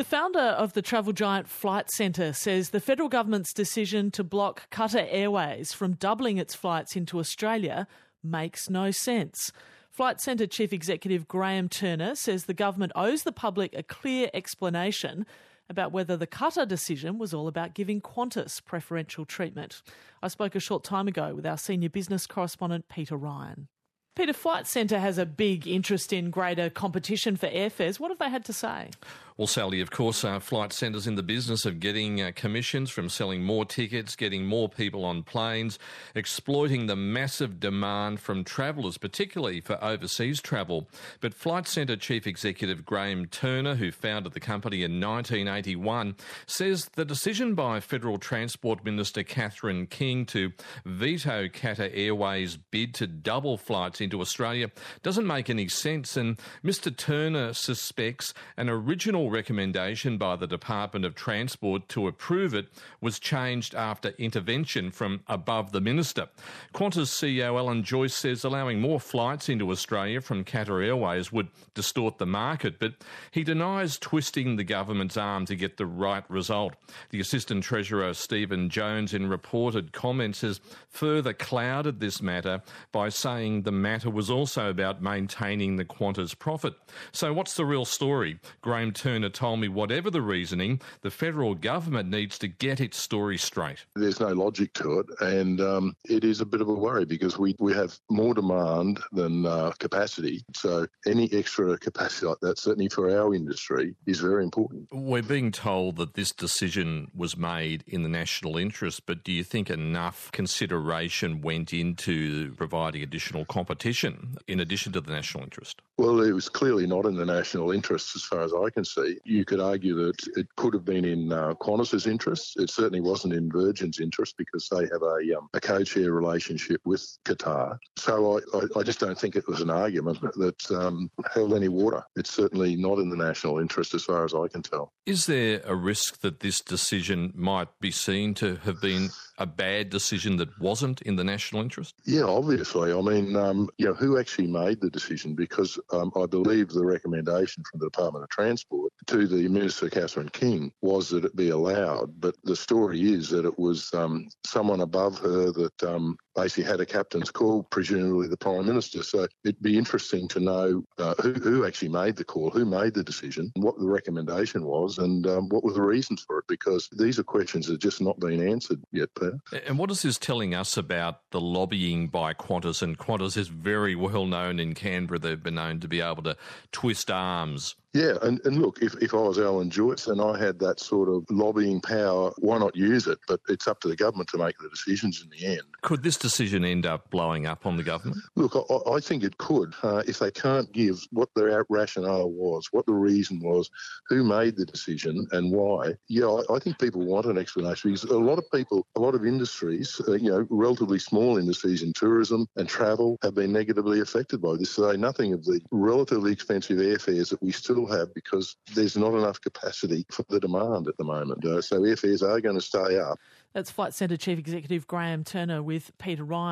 The founder of the travel giant Flight Centre says the federal government's decision to block Qatar Airways from doubling its flights into Australia makes no sense. Flight Centre Chief Executive Graham Turner says the government owes the public a clear explanation about whether the Qatar decision was all about giving Qantas preferential treatment. I spoke a short time ago with our senior business correspondent Peter Ryan. Peter, Flight Centre has a big interest in greater competition for airfares. What have they had to say? Well, Sally, of course, uh, Flight Centre's in the business of getting uh, commissions from selling more tickets, getting more people on planes, exploiting the massive demand from travellers, particularly for overseas travel. But Flight Centre Chief Executive Graham Turner, who founded the company in 1981, says the decision by Federal Transport Minister Catherine King to veto Qatar Airways' bid to double flights into Australia doesn't make any sense. And Mr. Turner suspects an original recommendation by the Department of Transport to approve it was changed after intervention from above the minister. Qantas CEO Alan Joyce says allowing more flights into Australia from Qatar Airways would distort the market, but he denies twisting the government's arm to get the right result. The Assistant Treasurer Stephen Jones, in reported comments, has further clouded this matter by saying the matter was also about maintaining the Qantas profit. So, what's the real story? Graham Turner told me whatever the reasoning, the federal government needs to get its story straight. There's no logic to it, and um, it is a bit of a worry because we, we have more demand than uh, capacity. So any extra capacity like that, certainly for our industry, is very important. We're being told that this decision was made in the national interest, but do you think enough consideration went into providing additional competition in addition to the national interest? Well, it was clearly not in the national interest as far as I can see. You could argue that it could have been in uh, Qantas's interest. It certainly wasn't in Virgin's interest because they have a, um, a codeshare relationship with Qatar. So I, I, I, just don't think it was an argument that um, held any water. It's certainly not in the national interest as far as I can tell. Is there a risk that this decision might be seen to have been a bad decision that wasn't in the national interest? Yeah, obviously. I mean, um, you know, who actually made the decision? Because um, I believe the recommendation from the Department of Transport to the Minister Catherine King was that it be allowed. But the story is that it was um, someone above her that um, basically had a captain's call, presumably the Prime Minister. So it'd be interesting to know uh, who, who, actually made the call, who made the decision, what the recommendation was, and um, what were the reasons for it, because these are questions that have just not been answered yet, Peter. And what is this telling us about the lobbying by Qantas? And Qantas is very well known in Canberra. They've been known to be able to twist arms yeah, and, and look, if, if I was Alan Joyce and I had that sort of lobbying power, why not use it? But it's up to the government to make the decisions in the end. Could this decision end up blowing up on the government? Look, I, I think it could. Uh, if they can't give what their rationale was, what the reason was, who made the decision and why, yeah, I, I think people want an explanation because a lot of people, a lot of industries, uh, you know, relatively small industries in tourism and travel have been negatively affected by this. So nothing of the relatively expensive airfares that we still have because there's not enough capacity for the demand at the moment. So airfares are going to stay up. That's Flight Centre Chief Executive Graham Turner with Peter Ryan.